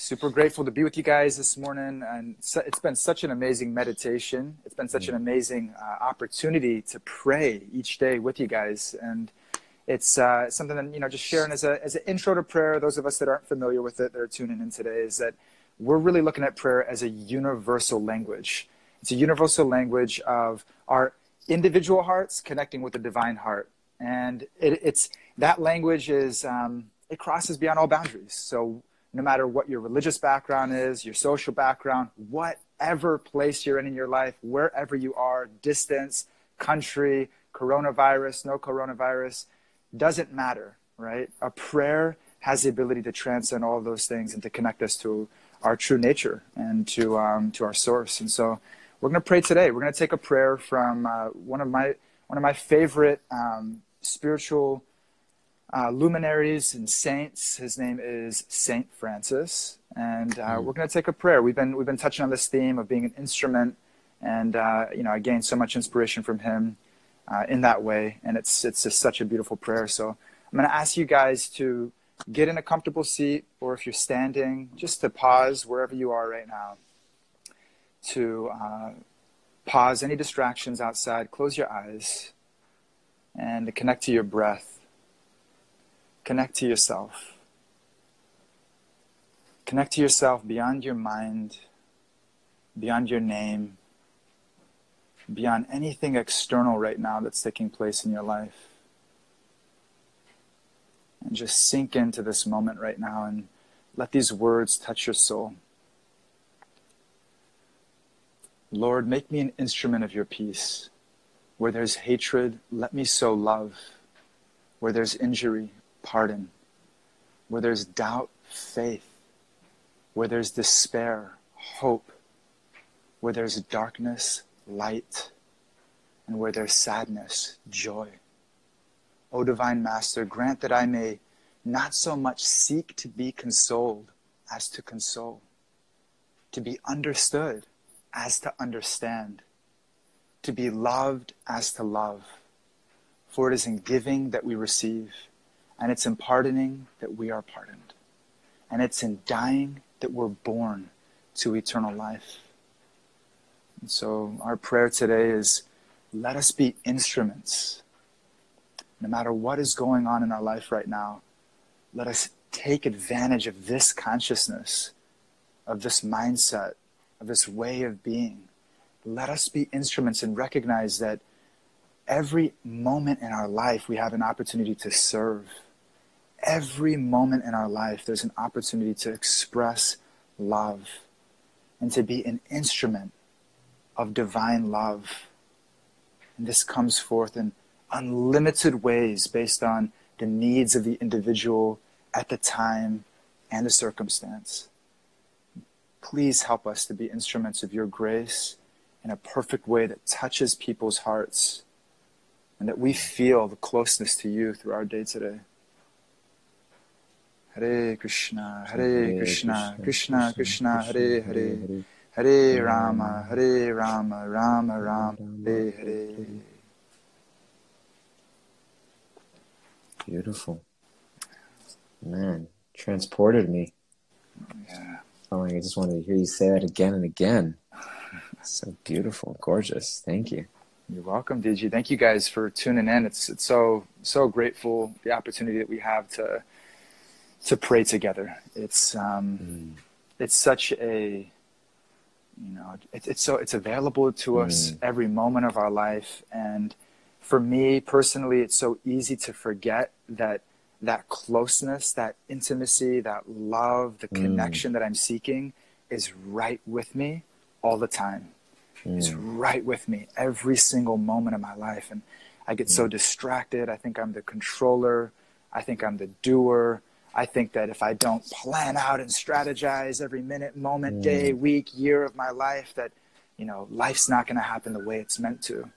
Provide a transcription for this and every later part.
Super grateful to be with you guys this morning. And it's been such an amazing meditation. It's been such an amazing uh, opportunity to pray each day with you guys. And it's uh, something that, you know, just sharing as, a, as an intro to prayer, those of us that aren't familiar with it, that are tuning in today, is that we're really looking at prayer as a universal language. It's a universal language of our individual hearts connecting with the divine heart. And it, it's that language is, um, it crosses beyond all boundaries. So no matter what your religious background is, your social background, whatever place you're in in your life, wherever you are, distance, country, coronavirus, no coronavirus, doesn't matter, right? A prayer has the ability to transcend all those things and to connect us to our true nature and to um, to our source. And so, we're going to pray today. We're going to take a prayer from uh, one of my one of my favorite um, spiritual uh, luminaries and saints. His name is Saint Francis, and uh, mm. we're going to take a prayer. We've been we've been touching on this theme of being an instrument, and uh, you know I gained so much inspiration from him uh, in that way, and it's it's just such a beautiful prayer. So I'm going to ask you guys to get in a comfortable seat, or if you're standing, just to pause wherever you are right now. To uh, pause any distractions outside, close your eyes, and to connect to your breath Connect to yourself. Connect to yourself beyond your mind, beyond your name, beyond anything external right now that's taking place in your life. And just sink into this moment right now and let these words touch your soul. Lord, make me an instrument of your peace. Where there's hatred, let me sow love. Where there's injury, pardon. Where there's doubt, faith. Where there's despair, hope. Where there's darkness, light. And where there's sadness, joy. O Divine Master, grant that I may not so much seek to be consoled as to console, to be understood as to understand, to be loved as to love. For it is in giving that we receive and it's in pardoning that we are pardoned. And it's in dying that we're born to eternal life. And so our prayer today is let us be instruments. No matter what is going on in our life right now, let us take advantage of this consciousness, of this mindset, of this way of being. Let us be instruments and recognize that every moment in our life we have an opportunity to serve every moment in our life, there's an opportunity to express love and to be an instrument of divine love. And this comes forth in unlimited ways based on the needs of the individual at the time and the circumstance. Please help us to be instruments of your grace in a perfect way that touches people's hearts and that we feel the closeness to you through our day today. Hare Krishna, Hare Krishna, Krishna Krishna, Hare Hare, Hare Rama, Hare Rama, Rama Rama, Hare Hare. Beautiful. Man, transported me. Yeah. Oh, I just wanted to hear you say that again and again. So beautiful, gorgeous. Thank you. You're welcome, Digi. Thank you guys for tuning in. It's it's so so grateful the opportunity that we have to to pray together. It's um, mm. it's such a you know it, it's so it's available to us mm. every moment of our life, and for me personally, it's so easy to forget that that closeness, that intimacy, that love, the mm. connection that I'm seeking is right with me all the time. Mm. It's right with me every single moment of my life, and I get so mm. distracted. I think I'm the controller. I think I'm the doer. I think that if I don't plan out and strategize every minute, moment, mm. day, week, year of my life, that you know, life's not going to happen the way it's meant to,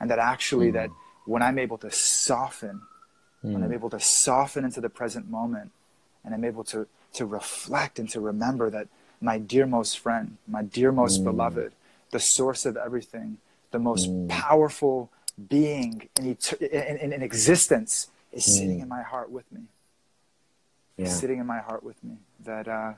and that actually, mm. that when I'm able to soften, mm. when I'm mm. able to soften into the present moment, and I'm able to to reflect and to remember that my dear most friend, my dearmost mm. beloved, the source of everything, the most mm. powerful being in, in, in, in existence, is sitting in my heart with me yeah. sitting in my heart with me. That uh,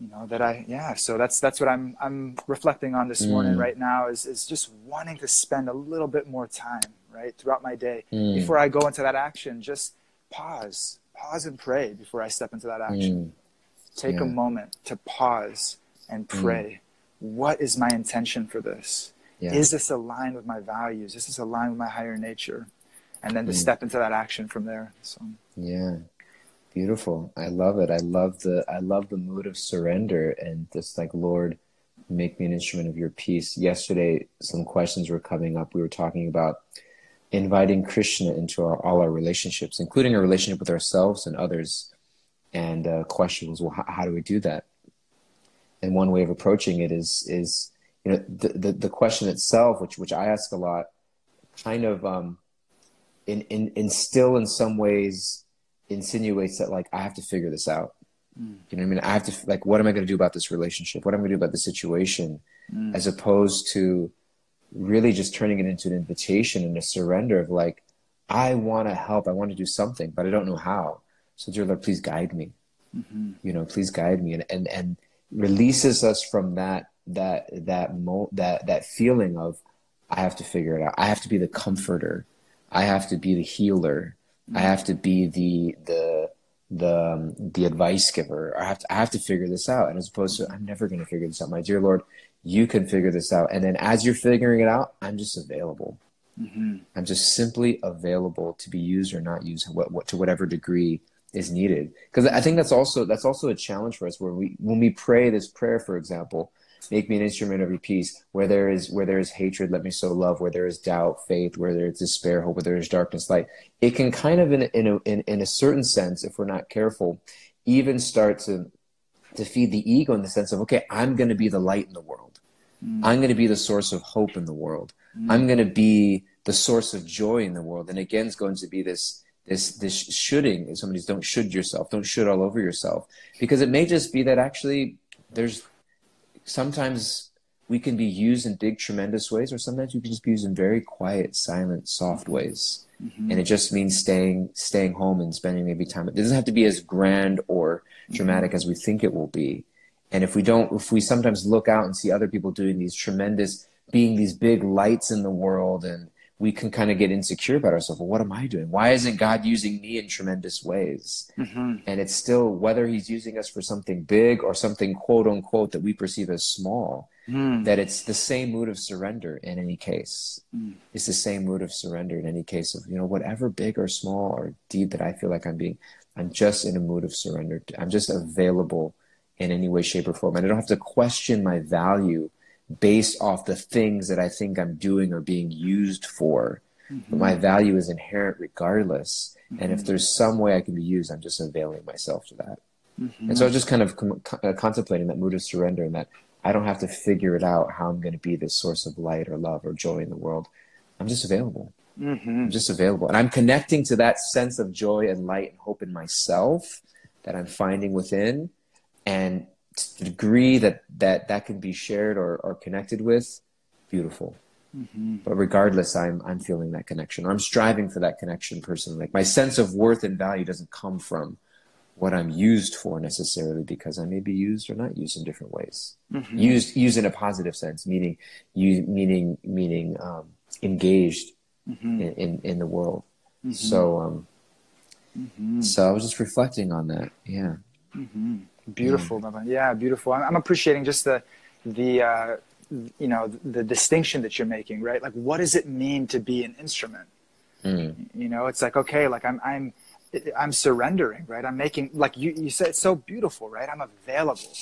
you know that i yeah so that's that's what i'm i'm reflecting on this Mm. morning right now is is just wanting to spend a little bit more time right throughout my day Mm. before i go into that action just pause pause and pray before i step into that action Mm. take Yeah. a moment to pause and pray what is my intention for this Yeah. is this aligned with my values is this aligned with my higher nature and then to Mm. step into that action from there so Yeah. Beautiful. I love it. I love the I love the mood of surrender and just like Lord, make me an instrument of your peace. Yesterday some questions were coming up. We were talking about inviting Krishna into our, all our relationships, including our relationship with ourselves and others. And uh, question was, well, how, how do we do that? And one way of approaching it is is you know the the, the question itself, which which I ask a lot, kind of um, in, in instill in some ways insinuates that like I have to figure this out. Mm. You know what I mean? I have to like what am I going to do about this relationship? What am I going to do about the situation? Mm. As opposed to really just turning it into an invitation and a surrender of like I want to help, I want to do something, but I don't know how. So dear Lord, please guide me. hmm You know, please guide me and and, and releases us from that that that mo- that that feeling of I have to figure it out. I have to be the comforter. I have to be the healer. I have to be the the the um, the advice giver. I have to I have to figure this out. And as opposed to I'm never going to figure this out. My dear Lord, you can figure this out. And then as you're figuring it out, I'm just available. hmm I'm just simply available to be used or not used, what, what to whatever degree is needed. Because I think that's also that's also a challenge for us. Where we when we pray this prayer, for example, make me an instrument of your peace. Where there is where there is hatred, let me sow love. Where there is doubt, faith. Where there is despair, hope. Where there is darkness, light. It can kind of in a, in a, in, in a certain sense, if we're not careful, even start to to feed the ego in the sense of okay, I'm going to be the light in the world. Mm. I'm going to be the source of hope in the world. Mm. I'm going to be the source of joy in the world. And again, it's going to be this this this shoulding. If somebody's don't should yourself, don't should all over yourself, because it may just be that actually there's sometimes we can be used in big, tremendous ways, or sometimes we can just be used in very quiet, silent, soft ways. Mm-hmm. And it just means staying staying home and spending maybe time. It doesn't have to be as grand or dramatic as we think it will be. And if we don't, if we sometimes look out and see other people doing these tremendous, being these big lights in the world, and we can kind of get insecure about ourselves. Well, what am I doing? Why isn't God using me in tremendous ways? hmm And it's still whether He's using us for something big or something quote unquote that we perceive as small, Mm. that it's the same mood of surrender in any case. Mm. It's the same mood of surrender in any case of, you know, whatever big or small or deed that I feel like I'm being, I'm just in a mood of surrender. I'm just available in any way, shape, or form. And I don't have to question my value based off the things that I think I'm doing or being used for. But my value is inherent regardless. And if there's some way I can be used, I'm just availing myself to that. Mhm. And so I was just kind of com- uh, contemplating that mood of surrender and that I don't have to figure it out how I'm going to be this source of light or love or joy in the world. I'm just available. Mhm. I'm just available. And I'm connecting to that sense of joy and light and hope in myself that I'm finding within. And the degree that that, that can be shared or, or connected with, beautiful. Mhm. But regardless, I'm I'm feeling that connection. Or I'm striving for that connection personally. Like my sense of worth and value doesn't come from what I'm used for necessarily because I may be used or not used in different ways. Mhm. Used used in a positive sense, meaning you meaning meaning um, engaged Mhm. in, in, in the world. Mhm. So um Mhm. so I was just reflecting on that. Yeah. Beautiful, Baba. Yeah, beautiful. I'm, I'm appreciating just the, the, uh, you know, the distinction that you're making, right? Like, what does it mean to be an instrument? Mm. You know, it's like, okay, like I'm, I'm, I'm surrendering, right? I'm making, like you, you said, it's so beautiful, right? I'm available.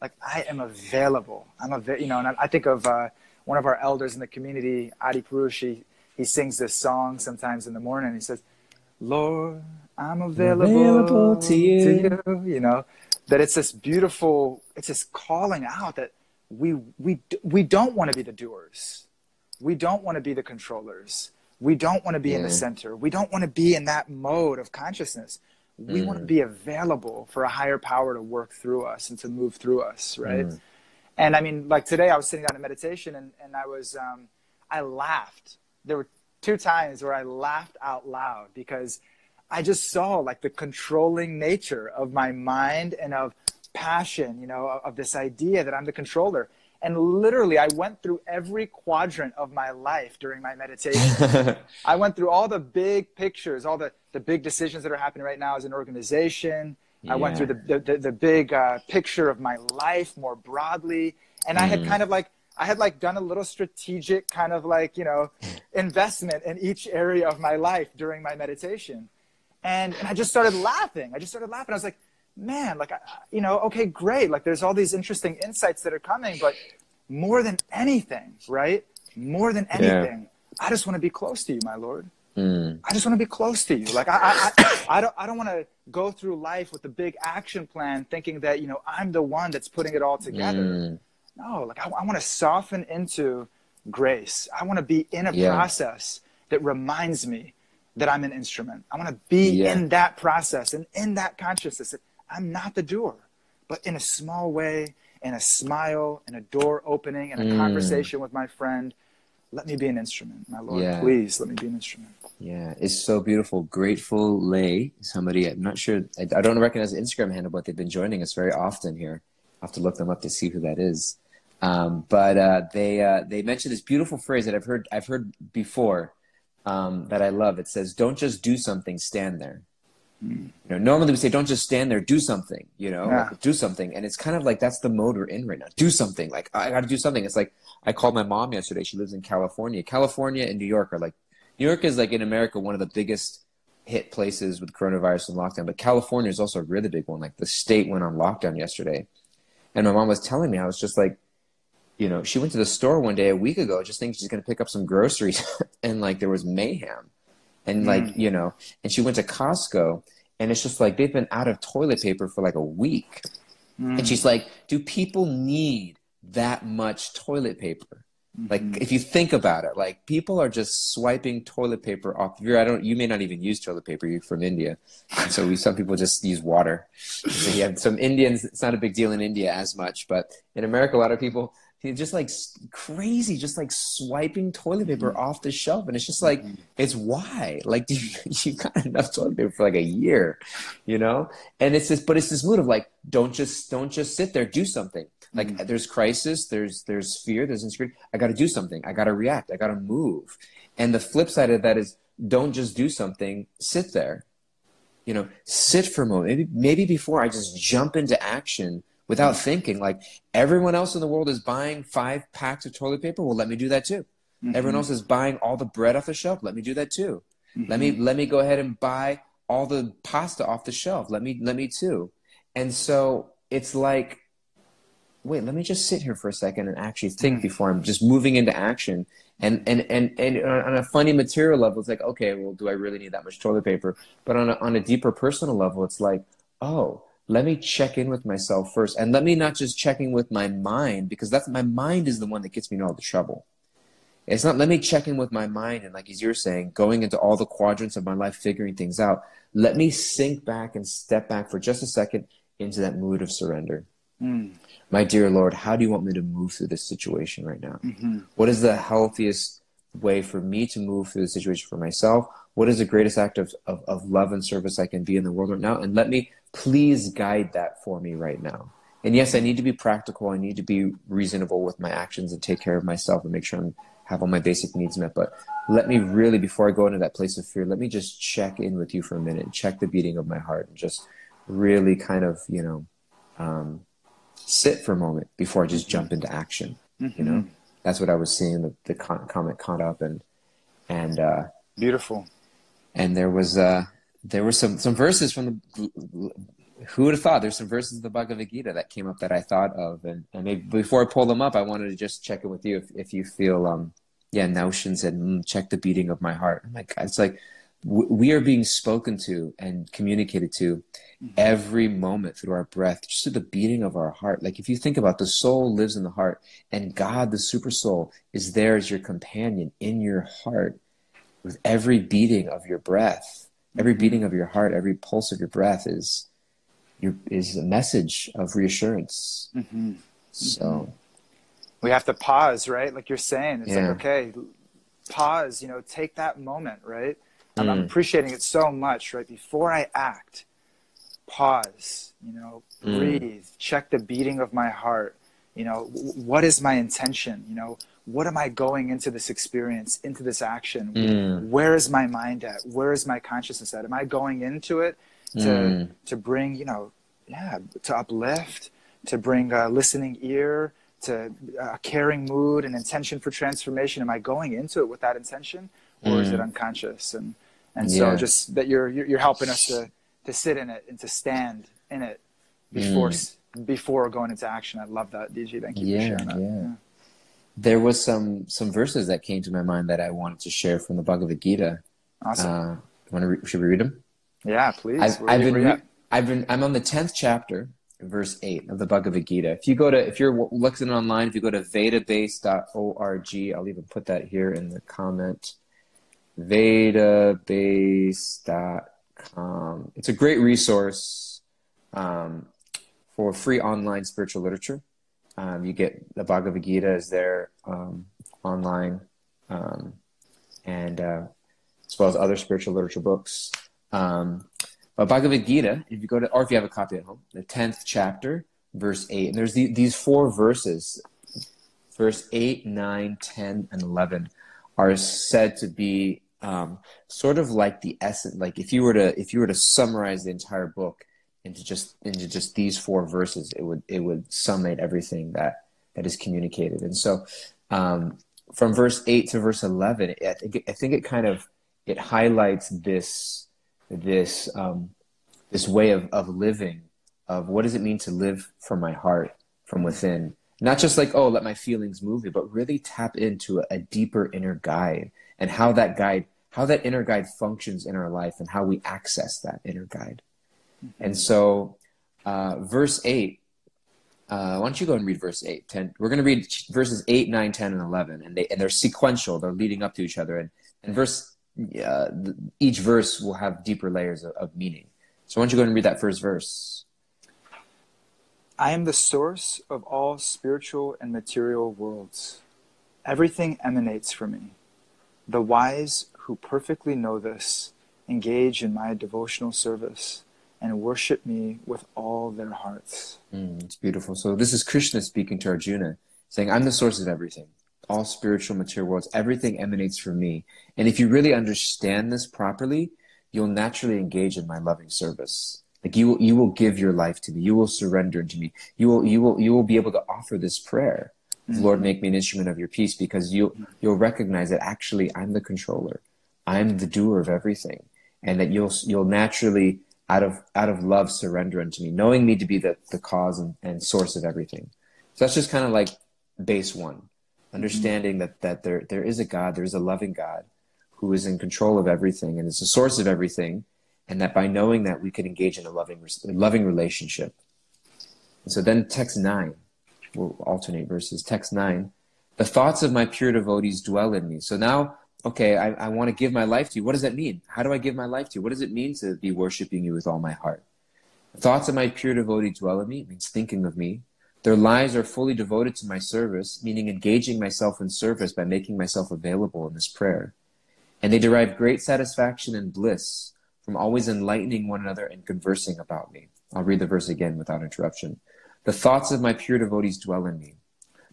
Like I am available. I'm a, you know, and I, I think of uh, one of our elders in the community, Adi Purush. He, he sings this song sometimes in the morning. He says, "Lord, I'm available, Available to you." you." You know, that it's this beautiful. It's this calling out that we we we don't want to be the doers. We don't want to be the controllers. We don't want to be in the center. We don't want to be in that mode of consciousness. We want to Mm. be available for a higher power to work through us and to move through us, right? Mm. And I mean, like today, I was sitting down in meditation and, and I was, um, I laughed. There were two times where I laughed out loud because I just saw like the controlling nature of my mind and of passion, you know, of, of this idea that I'm the controller. And literally, I went through every quadrant of my life during my meditation. I went through all the big pictures, all the, the big decisions that are happening right now as an organization. Yeah. I went through the, the, the big uh, picture of my life more broadly. And mm. I had mm. kind of like, I had like done a little strategic kind of like, you know, investment in each area of my life during my meditation. And, and I just started laughing. I just started laughing. I was like, man, like, I, you know, okay, great. Like, there's all these interesting insights that are coming, but more than anything, right? More than anything, yeah. I just want to be close to you, my Lord. Mm. I just want to be close to you. Like, I, I, I, I don't, I don't want to go through life with a big action plan thinking that, you know, I'm the one that's putting it all together. Mm. No, like, I, I want to soften into grace. I want to be in a yeah. process that reminds me that I'm an instrument. I want to be yeah. in that process and in that consciousness that I'm not the doer, but in a small way, in a smile, in a door opening, in a mm. conversation with my friend, let me be an instrument, my Lord. Yeah. Please let me be an instrument. Yeah, it's so beautiful. Grateful Lay, somebody, I'm not sure, I, I don't recognize the Instagram handle, but they've been joining us very often here. i have to look them up to see who that is. Um, but uh, they uh, they mentioned this beautiful phrase that I've heard I've heard before um, that I love. It says, "Don't just do something, stand there." You know, normally we say, don't just stand there, do something, you know, yeah. like, do something. And it's kind of like that's the mode we're in right now. Do something. Like, I got to do something. It's like, I called my mom yesterday. She lives in California. California and New York are like, New York is like in America, one of the biggest hit places with coronavirus and lockdown. But California is also a really big one. Like, the state went on lockdown yesterday. And my mom was telling me, I was just like, you know, she went to the store one day a week ago, just thinking she's going to pick up some groceries. and like, there was mayhem and like mm. you know and she went to costco and it's just like they've been out of toilet paper for like a week mm. and she's like do people need that much toilet paper mm-hmm. like if you think about it like people are just swiping toilet paper off you're i don't you may not even use toilet paper you're from india and so we some people just use water so have some indians it's not a big deal in india as much but in america a lot of people just like crazy, just like swiping toilet paper mm-hmm. off the shelf, and it's just like, mm-hmm. it's why, like, you, you got enough toilet paper for like a year, you know? And it's this, but it's this mood of like, don't just, don't just sit there, do something. Like, mm-hmm. there's crisis, there's, there's fear, there's insecurity. I got to do something. I got to react. I got to move. And the flip side of that is, don't just do something. Sit there. You know, sit for a moment. Maybe, maybe before I just jump into action without thinking like everyone else in the world is buying five packs of toilet paper. Well let me do that too. Mm-hmm. everyone else is buying all the bread off the shelf. Let me do that too. Mm-hmm. let me let me go ahead and buy all the pasta off the shelf. Let me let me too. And so it's like wait let me just sit here for a second and actually think mm-hmm. before i'm just moving into action. And and and and on a funny material level it's like okay well do i really need that much toilet paper? But on a, on a deeper personal level it's like oh let me check in with myself first and let me not just check in with my mind because that's my mind is the one that gets me in all the trouble it's not let me check in with my mind and like as you're saying going into all the quadrants of my life figuring things out let me sink back and step back for just a second into that mood of surrender mm. my dear lord how do you want me to move through this situation right now mm-hmm. what is the healthiest way for me to move through the situation for myself what is the greatest act of, of, of love and service i can be in the world right now and let me please guide that for me right now. And yes, I need to be practical. I need to be reasonable with my actions and take care of myself and make sure I have all my basic needs met. But let me really, before I go into that place of fear, let me just check in with you for a minute, check the beating of my heart, and just really kind of, you know, um, sit for a moment before I just jump into action. Mm-hmm. You know, that's what I was seeing the, the comment caught up and and uh, beautiful. And there was uh, there were some some verses from the who would have thought? There's some verses of the Bhagavad Gita that came up that I thought of. And, and maybe before I pull them up I wanted to just check in with you if, if you feel um yeah Naushin said mm, check the beating of my heart. My God it's like we are being spoken to and communicated to mm-hmm. every moment through our breath just through the beating of our heart like if you think about the soul lives in the heart and God the super soul is there as your companion in your heart with every beating of your breath every beating of your heart, every pulse of your breath is your is a message of reassurance. Mm-hmm. So we have to pause, right? Like you're saying, it's yeah. like okay, pause. You know, take that moment, right? Mm. I'm appreciating it so much, right? Before I act, pause, you know, mm. breathe, check the beating of my heart. You know, what is my intention? You know, what am I going into this experience, into this action? Mm. Where is my mind at? Where is my consciousness at? Am I going into it to mm. to bring, you know, yeah, to uplift, to bring a listening ear, to a caring mood and intention for transformation? Am I going into it with that intention, or mm. is it mm. unconscious? And and so just that you're you're helping us to to sit in it and to stand in it before mm. before going into action. I love that, DG. Thank you yeah, for sharing that. Yeah. yeah. There was some some verses that came to my mind that I wanted to share from the Bhagavad Gita. Awesome. Uh, want to re- should we read them? Yeah, please. I've, I've been re- I've been I'm on the tenth chapter, verse eight of the Bhagavad Gita. If you go to if you're looking online, if you go to vedabase.org, I'll even put that here in the comment. Vedabase.com. It's a great resource um, for free online spiritual literature. Um, you get the Bhagavad Gita is there um, online, um, and uh, as well as other spiritual literature books. Um, but Bhagavad Gita, if you go to, or if you have a copy at home, the tenth chapter, verse eight, and there's the, these four verses, verse 8, 9, 10, and eleven, are said to be um, sort of like the essence. Like if you were to if you were to summarize the entire book, into just into just these four verses, it would it would summate everything that that is communicated. And so, um, from verse eight to verse eleven, I think it, I think it kind of it highlights this this um, this way of of living of what does it mean to live from my heart from within not just like oh let my feelings move me but really tap into a, a, deeper inner guide and how that guide how that inner guide functions in our life and how we access that inner guide and so, uh, verse 8, uh, why don't you go and read verse 8, 10? We're going to read verses 8, 9, 10, and 11. And, they, and they're sequential, they're leading up to each other. And, and verse, uh, each verse will have deeper layers of, of meaning. So, why don't you go and read that first verse? I am the source of all spiritual and material worlds. Everything emanates from me. The wise who perfectly know this engage in my devotional service and worship me with all their hearts. Mm, it's beautiful. So this is Krishna speaking to Arjuna, saying, I'm the source of everything. All spiritual material worlds, everything emanates from me. And if you really understand this properly, you'll naturally engage in my loving service. Like you will, you will give your life to me. You will surrender to me. You will, you will, you will be able to offer this prayer. Mm-hmm. Lord, make me an instrument of your peace because you, you'll recognize that actually I'm the controller. I'm the doer of everything. And that you'll, you'll naturally out of out of love surrender unto me knowing me to be the, the cause and, and source of everything so that's just kind of like base one understanding mm-hmm. that that there there is a god there is a loving god who is in control of everything and is the source of everything and that by knowing that we can engage in a loving loving relationship and so then text 9 we'll alternate verses text 9 the thoughts of my pure devotees dwell in me so now okay, I, I want to give my life to you. What does that mean? How do I give my life to you? What does it mean to be worshiping you with all my heart? The thoughts of my pure devotee dwell in me, means thinking of me. Their lives are fully devoted to my service, meaning engaging myself in service by making myself available in this prayer. And they derive great satisfaction and bliss from always enlightening one another and conversing about me. I'll read the verse again without interruption. The thoughts of my pure devotees dwell in me.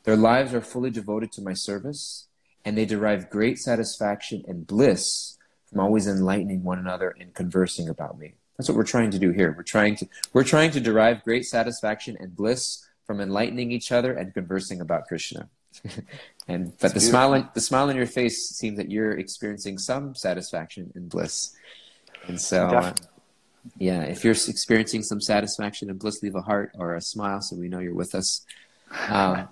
Their lives are fully devoted to my service, and they derive great satisfaction and bliss from always enlightening one another and conversing about me. That's what we're trying to do here. We're trying to we're trying to derive great satisfaction and bliss from enlightening each other and conversing about Krishna. and but the smile on, the smile on your face seems that you're experiencing some satisfaction and bliss. And so uh, yeah, if you're experiencing some satisfaction and bliss, leave a heart or a smile so we know you're with us. Um,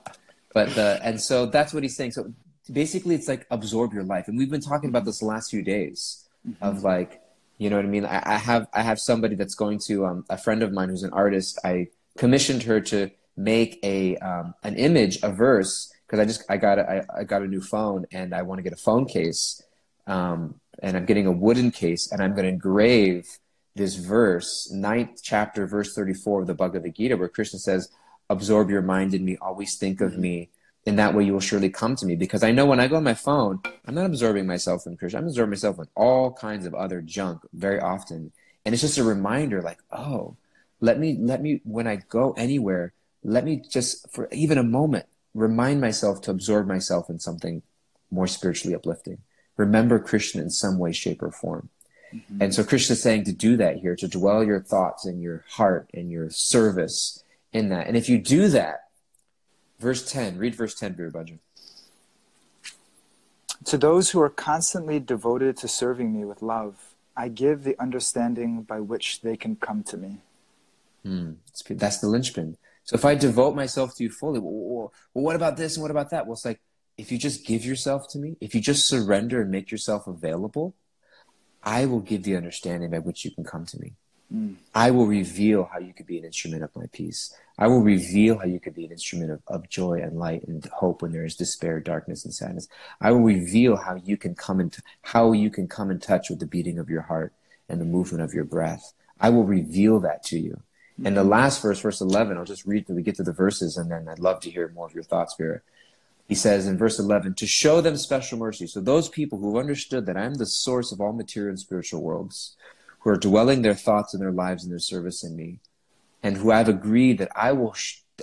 but the and so that's what he's saying. So basically it's like absorb your life and we've been talking about this the last few days mm-hmm. of like you know what i mean i, I have i have somebody that's going to um, a friend of mine who's an artist i commissioned her to make a um, an image a verse because i just i got a, I, I got a new phone and i want to get a phone case um, and i'm getting a wooden case and i'm going to engrave this verse ninth chapter verse 34 of the bhagavad gita where krishna says absorb your mind in me always think of mm-hmm. me in that way you will surely come to me because I know when I go on my phone, I'm not absorbing myself in Krishna. I'm absorbing myself in all kinds of other junk very often. And it's just a reminder like, oh, let me let me when I go anywhere, let me just for even a moment remind myself to absorb myself in something more spiritually uplifting. Remember Krishna in some way, shape, or form. Mm-hmm. And so Krishna is saying to do that here, to dwell your thoughts and your heart and your service in that. And if you do that, verse 10, read verse 10, Birubhajan. To those who are constantly devoted to serving me with love, I give the understanding by which they can come to me. Hmm. That's the linchpin. So if I devote myself to you fully, well, well, what about this and what about that? Well, it's like if you just give yourself to me, if you just surrender and make yourself available, I will give the understanding by which you can come to me. I will reveal how you could be an instrument of my peace. I will reveal how you could be an instrument of, of joy and light and hope when there is despair, darkness, and sadness. I will reveal how you can come into how you can come in touch with the beating of your heart and the movement of your breath. I will reveal that to you. Mm-hmm. And the last verse, verse 11, I'll just read till we get to the verses, and then I'd love to hear more of your thoughts, Vera. He says in verse 11, to show them special mercy. So those people who have understood that I'm the source of all material and spiritual worlds, who are dwelling their thoughts and their lives and their service in me, and who I've agreed that I will,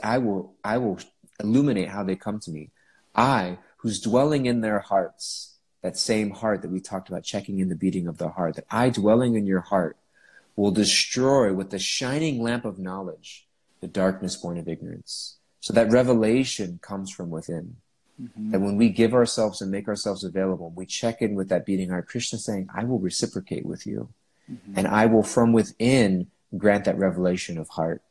I will, I will illuminate how they come to me. I, who's dwelling in their hearts, that same heart that we talked about, checking in the beating of the heart, that I dwelling in your heart will destroy with the shining lamp of knowledge the darkness born of ignorance. So that revelation comes from within. Mm-hmm. That when we give ourselves and make ourselves available, we check in with that beating heart. Krishna saying, I will reciprocate with you. Mm-hmm. And I will from within grant that revelation of heart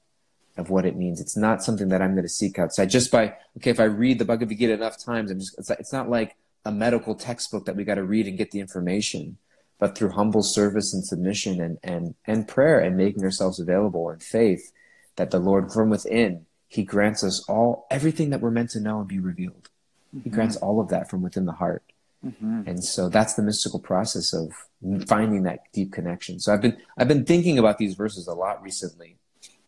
of what it means. It's not something that I'm going to seek outside just by, okay, if I read the Bhagavad Gita enough times, I'm just, it's, it's not like a medical textbook that we got to read and get the information, but through humble service and submission and, and, and prayer and making ourselves available and faith that the Lord from within, he grants us all, everything that we're meant to know and be revealed. He grants all of that from within the heart. Mm-hmm. And so that's the mystical process of finding that deep connection. So I've been I've been thinking about these verses a lot recently,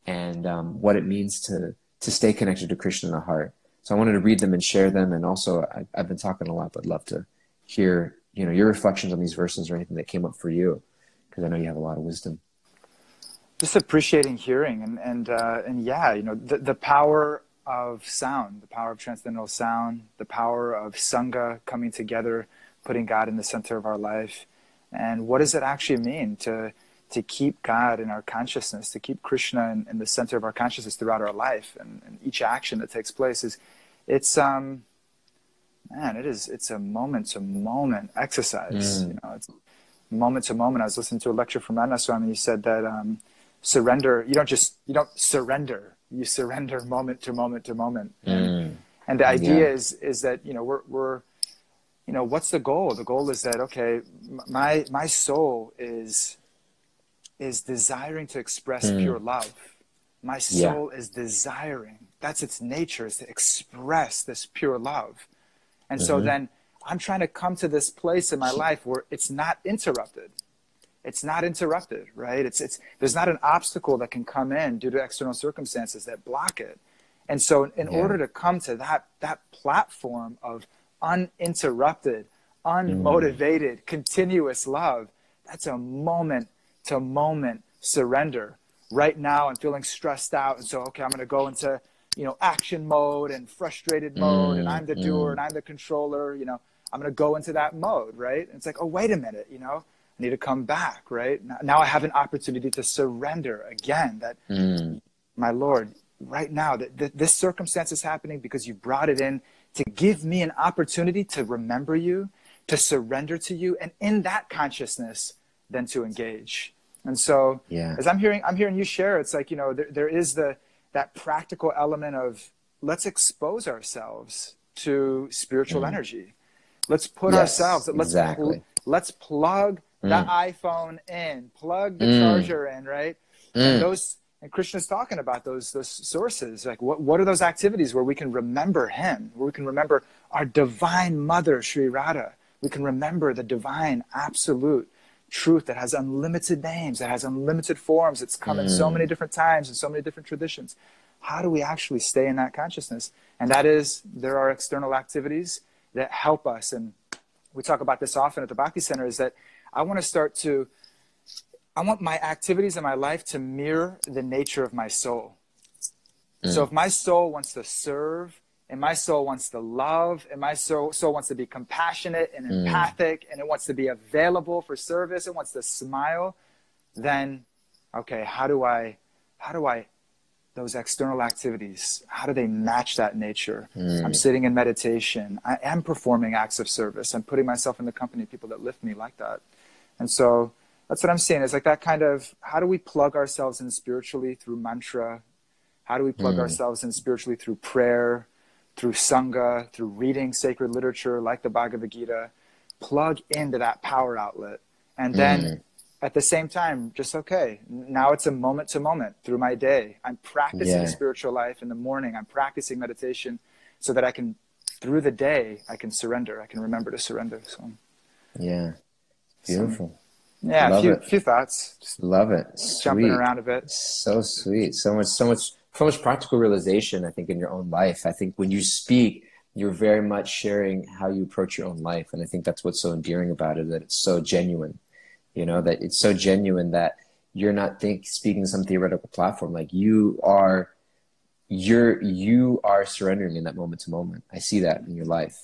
and um, what it means to to stay connected to Krishna in the heart. So I wanted to read them and share them, and also I, have been talking a lot, but love to hear you know your reflections on these verses or anything that came up for you, because I know you have a lot of wisdom. Just appreciating hearing and and uh, and yeah, you know the the power of sound, the power of transcendental sound, the power of Sangha coming together, putting God in the center of our life. And what does it actually mean to, to keep God in our consciousness, to keep Krishna in, in the center of our consciousness throughout our life and, and each action that takes place is, it's, um, man, it is, it's a moment to moment exercise. Mm. You know, it's moment to moment. I was listening to a lecture from Anna Swami. He said that, um, surrender, you don't just, you don't surrender you surrender moment to moment to moment. Mm. And the idea yeah. is is that you know we're we're you know what's the goal? The goal is that okay, my my soul is is desiring to express mm. pure love. My soul yeah. is desiring. That's its nature is to express this pure love. And mm-hmm. so then I'm trying to come to this place in my life where it's not interrupted it's not interrupted, right? It's, it's, there's not an obstacle that can come in due to external circumstances that block it. And so in yeah. order to come to that, that platform of uninterrupted, unmotivated, mm. continuous love, that's a moment to moment surrender. Right now, I'm feeling stressed out. And so, okay, I'm going to go into, you know, action mode and frustrated mode. Mm. And I'm the doer mm. and I'm the controller. You know, I'm going to go into that mode, right? And it's like, oh, wait a minute, you know, I need to come back, right? Now I have an opportunity to surrender again that, mm. my Lord, right now, that, this circumstance is happening because you brought it in to give me an opportunity to remember you, to surrender to you, and in that consciousness, then to engage. And so, yeah. as I'm hearing, I'm hearing you share, it's like you know, there, there is the that practical element of let's expose ourselves to spiritual mm. energy. Let's put yes, ourselves. Let's exactly. let's plug mm. the iPhone in, plug the mm. charger in, right? Mm. And those and Krishna's talking about those those sources. Like what what are those activities where we can remember him, where we can remember our divine mother, Sri Radha. We can remember the divine absolute truth that has unlimited names, that has unlimited forms, it's come in so many mm. different times and so many different traditions. How do we actually stay in that consciousness? And that is there are external activities that help us and we talk about this often at the Bhakti Center is that I want to start to I want my activities in my life to mirror the nature of my soul. Mm. So if my soul wants to serve and my soul wants to love and my soul, soul wants to be compassionate and mm. empathic and it wants to be available for service it wants to smile then okay how do i how do i those external activities how do they match that nature mm. i'm sitting in meditation i am performing acts of service i'm putting myself in the company of people that lift me like that and so that's what i'm saying It's like that kind of how do we plug ourselves in spiritually through mantra how do we plug mm. ourselves in spiritually through prayer through Sangha, through reading sacred literature like the Bhagavad Gita, plug into that power outlet. And then mm. at the same time, just okay, now it's a moment to moment through my day. I'm practicing yeah. spiritual life in the morning, I'm practicing meditation so that I can, through the day, I can surrender. I can remember to surrender. So, yeah, beautiful. Yeah, a few, few thoughts. Just Love it. Jumping around a bit. So sweet. So much, so much so much practical realization, I think, in your own life. I think when you speak, you're very much sharing how you approach your own life. And I think that's what's so endearing about it, that it's so genuine, you know, that it's so genuine that you're not think speaking some theoretical platform. Like you are, you're, you are surrendering in that moment to moment. I see that in your life,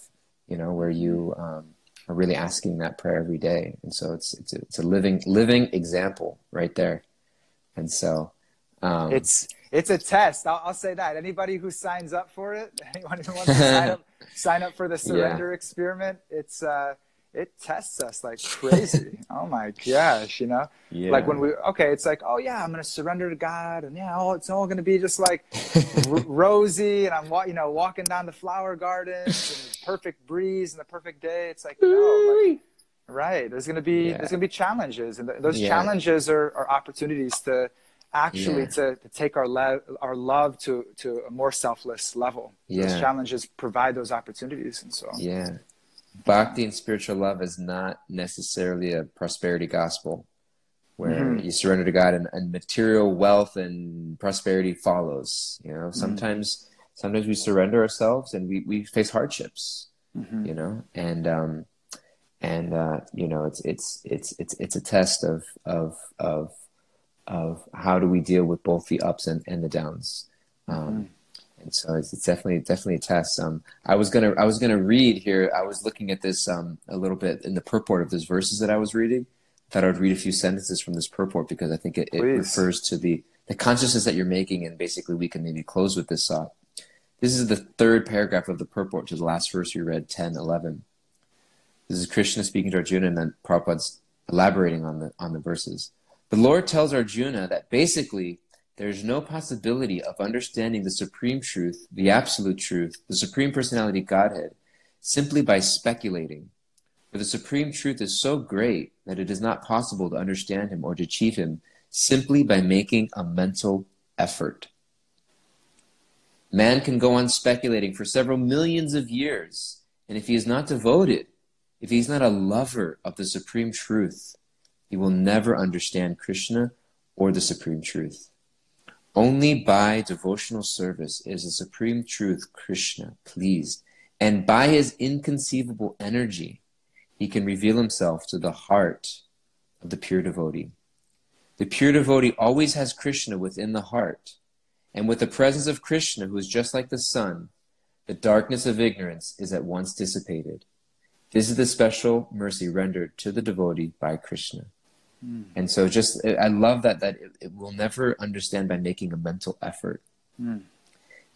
you know, where you, um, are really asking that prayer every day. And so it's, it's a, it's a living, living example right there. And so, um, it's, it's a test. I'll, I'll, say that. Anybody who signs up for it, anyone who wants to sign up, sign up for the surrender yeah. experiment, it's uh, it tests us like crazy. oh my gosh, you know, yeah. like when we okay, it's like oh yeah, I'm gonna surrender to God, and yeah, oh, it's all gonna be just like r- rosy, and I'm you know walking down the flower gardens and the perfect breeze and the perfect day. It's like no, like, right. There's gonna be yeah. there's gonna be challenges, and th- those challenges are, are opportunities to actually yeah. to, to take our, le- our love to, to a more selfless level. Yeah. Those challenges provide those opportunities. And so, yeah. Bhakti and spiritual love is not necessarily a prosperity gospel where mm-hmm. you surrender to God and, and, material wealth and prosperity follows. You know, mm-hmm. sometimes, mm-hmm. sometimes we surrender ourselves and we, we face hardships, mm-hmm. you know, and, um, and, uh, you know, it's, it's, it's, it's, it's a test of, of, of, of how do we deal with both the ups and, and the downs. Um, mm-hmm. And so it's, it's, definitely definitely a test. Um, I was gonna I was gonna read here. I was looking at this um, a little bit in the purport of those verses that I was reading. I thought I would read a few sentences from this purport because I think it, it refers to the the consciousness that you're making, and basically we can maybe close with this thought. This is the third paragraph of the purport to the last verse we read, 10, 11. This is Krishna speaking to Arjuna, and then Prabhupada's elaborating on the on the verses. The Lord tells Arjuna that basically there's no possibility of understanding the supreme truth, the absolute truth, the supreme personality Godhead, simply by speculating. For the supreme truth is so great that it is not possible to understand him or to achieve him simply by making a mental effort. Man can go on speculating for several millions of years, and if he is not devoted, if he is not a lover of the supreme truth, he will never understand Krishna or the supreme truth. Only by devotional service is the supreme truth, Krishna, pleased, and by his inconceivable energy, he can reveal himself to the heart of the pure devotee. The pure devotee always has Krishna within the heart, and with the presence of Krishna, who is just like the sun, the darkness of ignorance is at once dissipated. This is the special mercy rendered to the devotee by Krishna. Mm. And so just I love that that it, it, will never understand by making a mental effort. Mm.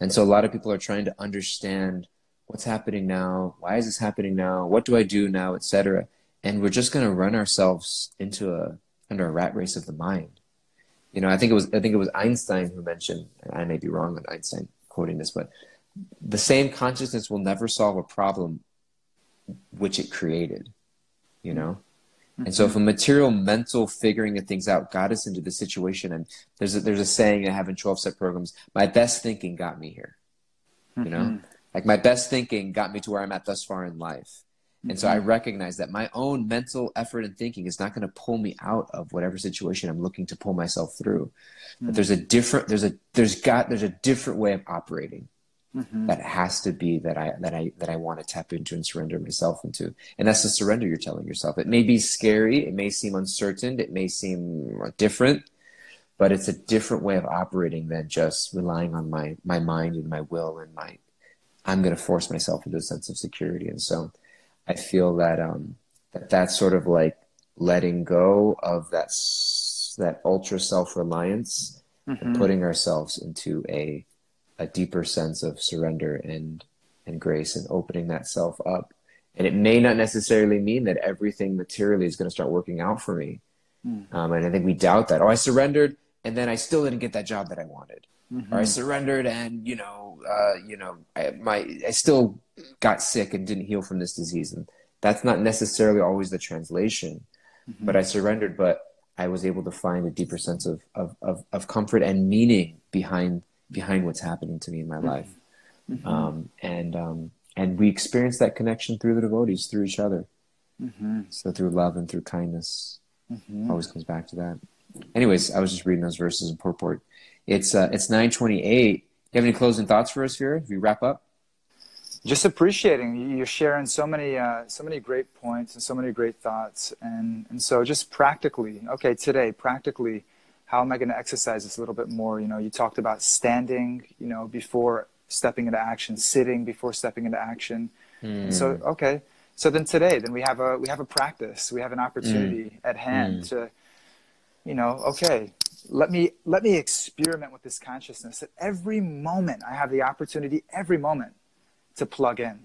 And so a lot of people are trying to understand what's happening now, why is this happening now, what do I do now, etc. And we're just going to run ourselves into a under a rat race of the mind. You know, I think it was I think it was Einstein who mentioned, I may be wrong on Einstein quoting this, but the same consciousness will never solve a problem which it created. You know, and so, from material, mental figuring of things out got us into the situation, and there's a, there's a saying I have in 12 step programs: "My best thinking got me here." You know, mm-hmm. like my best thinking got me to where I'm at thus far in life. And mm-hmm. so I mm-hmm. recognize that my own mental effort and thinking is not going to pull me out of whatever situation I'm looking to pull myself through. Mm-hmm. But there's a different, there's a, there's got, there's a different way of operating. Mm-hmm. that has to be that I that I that I want to tap into and surrender myself into. And that's the surrender you're telling yourself. It may be scary, it may seem uncertain, it may seem different, but it's a different way of operating than just relying on my my mind and my will and my I'm going to force myself into a sense of security. And so I feel that um that that's sort of like letting go of that that ultra self reliance, mm-hmm. putting ourselves into a a deeper sense of surrender and and grace and opening that self up. And it may not necessarily mean that everything materially is going to start working out for me. Mm. Um, and I think we doubt that. Oh, I surrendered, and then I still didn't get that job that I wanted. Mm-hmm. Or I surrendered, and you know, uh, you know, I, my I still got sick and didn't heal from this disease. And that's not necessarily always the translation. Mm-hmm. But I surrendered, but I was able to find a deeper sense of, of, of, of comfort and meaning behind behind what's happening to me in my mm-hmm. life. Mm-hmm. Um, and um, and we experience that connection through the devotees, through each other. Mm-hmm. So through love and through kindness, mm-hmm. always comes back to that. Anyways, I was just reading those verses in purport. It's uh, it's nine twenty eight. You have any closing thoughts for us, Vera? If we wrap up just appreciating you're sharing so many uh, so many great points and so many great thoughts and and so just practically okay today practically how am i going to exercise this a little bit more you know you talked about standing you know before stepping into action sitting before stepping into action mm. so hmm. okay so then today then we have a we have a practice we have an opportunity mm. at hand mm. to you know okay let me let me experiment with this consciousness at every moment i have the opportunity every moment to plug in.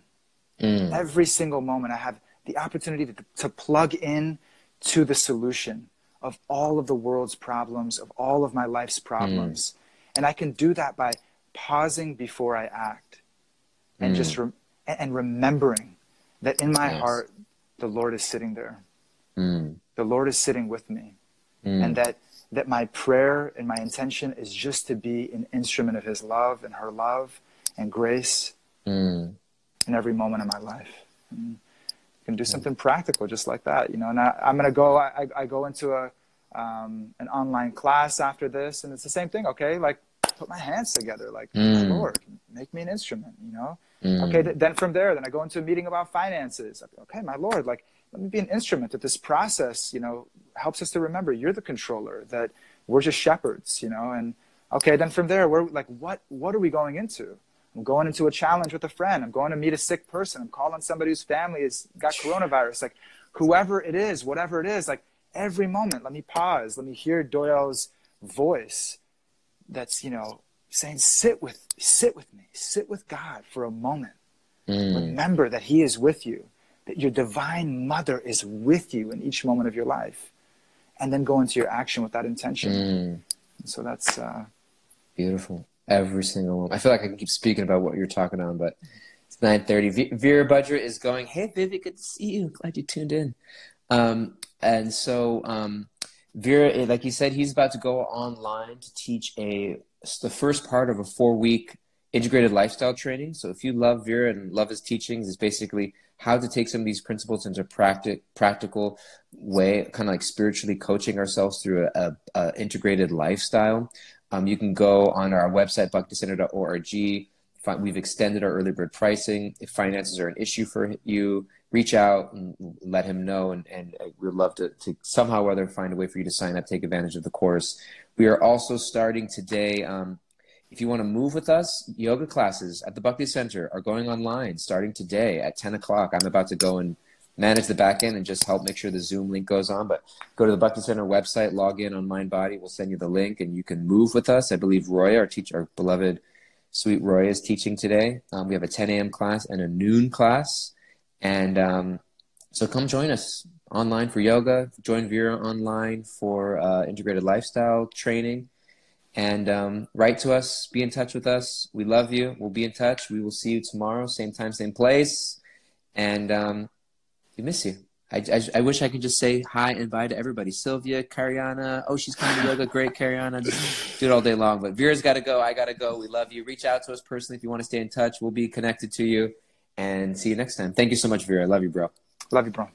Mm. Every single moment, I have the opportunity to, to plug in to the solution of all of the world's problems, of all of my life's problems. Mm. And I can do that by pausing before I act and mm. just re- and remembering that in my heart, the Lord is sitting there. Mm. The Lord is sitting with me. Mm. And that, that my prayer and my intention is just to be an instrument of His love and her love and grace mm. in every moment of my life. Can do something practical just like that, you know. And I, am going to go. I, I go into a um, an online class after this, and it's the same thing. Okay, like put my hands together, like mm. Lord, make me an instrument, you know. Mm. Okay, th- then from there, then I go into a meeting about finances. Okay, my Lord, like let me be an instrument that this process, you know, helps us to remember you're the controller, that we're just shepherds, you know, and okay, then from there, we're like, what what are we going into? I'm going into a challenge with a friend. I'm going to meet a sick person. I'm calling somebody whose family has got coronavirus. Like whoever it is, whatever it is, like every moment, let me pause. Let me hear Doyle's voice that's, you know, saying, sit with, sit with me, sit with God for a moment. Mm. Remember that he is with you, that your divine mother is with you in each moment of your life. And then go into your action with that intention. Mm. so that's uh, beautiful every single one. I feel like I can keep speaking about what you're talking on, but it's 9:30. V- Vera Budger is going. Hey, Vivi, good to see you. Glad you tuned in. Um, and so um, Vera, eh, like you said, he's about to go online to teach a the first part of a four week integrated lifestyle training. So if you love Vera and love his teachings, it's basically how to take some of these principles into practic- practical way, kind of like spiritually coaching ourselves through a, a, a integrated lifestyle. Um, you can go on our website, bhakticenter.org. We've extended our early bird pricing. If finances are an issue for you, reach out and let him know. And, and we'd love to, to somehow or other find a way for you to sign up, take advantage of the course. We are also starting today. Um, if you want to move with us, yoga classes at the Bhakti Center are going online starting today at 10 o'clock. I'm about to go and manage the back end and just help make sure the Zoom link goes on. But go to the Bhakti Center website, log in on MindBody. We'll send you the link and you can move with us. I believe Roy, our teacher, our beloved sweet Roy, is teaching today. Um, we have a 10 a.m. class and a noon class. And um, so come join us online for yoga. Join Vera online for uh, integrated lifestyle training. And um, write to us, be in touch with us. We love you. We'll be in touch. We will see you tomorrow, same time, same place. And um, we miss you. I, I, I, wish I could just say hi and bye to everybody. Sylvia, Cariana. Oh, she's coming to yoga. Great, Cariana. Just do it all day long. But Vera's got to go. I got to go. We love you. Reach out to us personally if you want to stay in touch. We'll be connected to you. And see you next time. Thank you so much, Vera. I love you, bro. Love you, bro.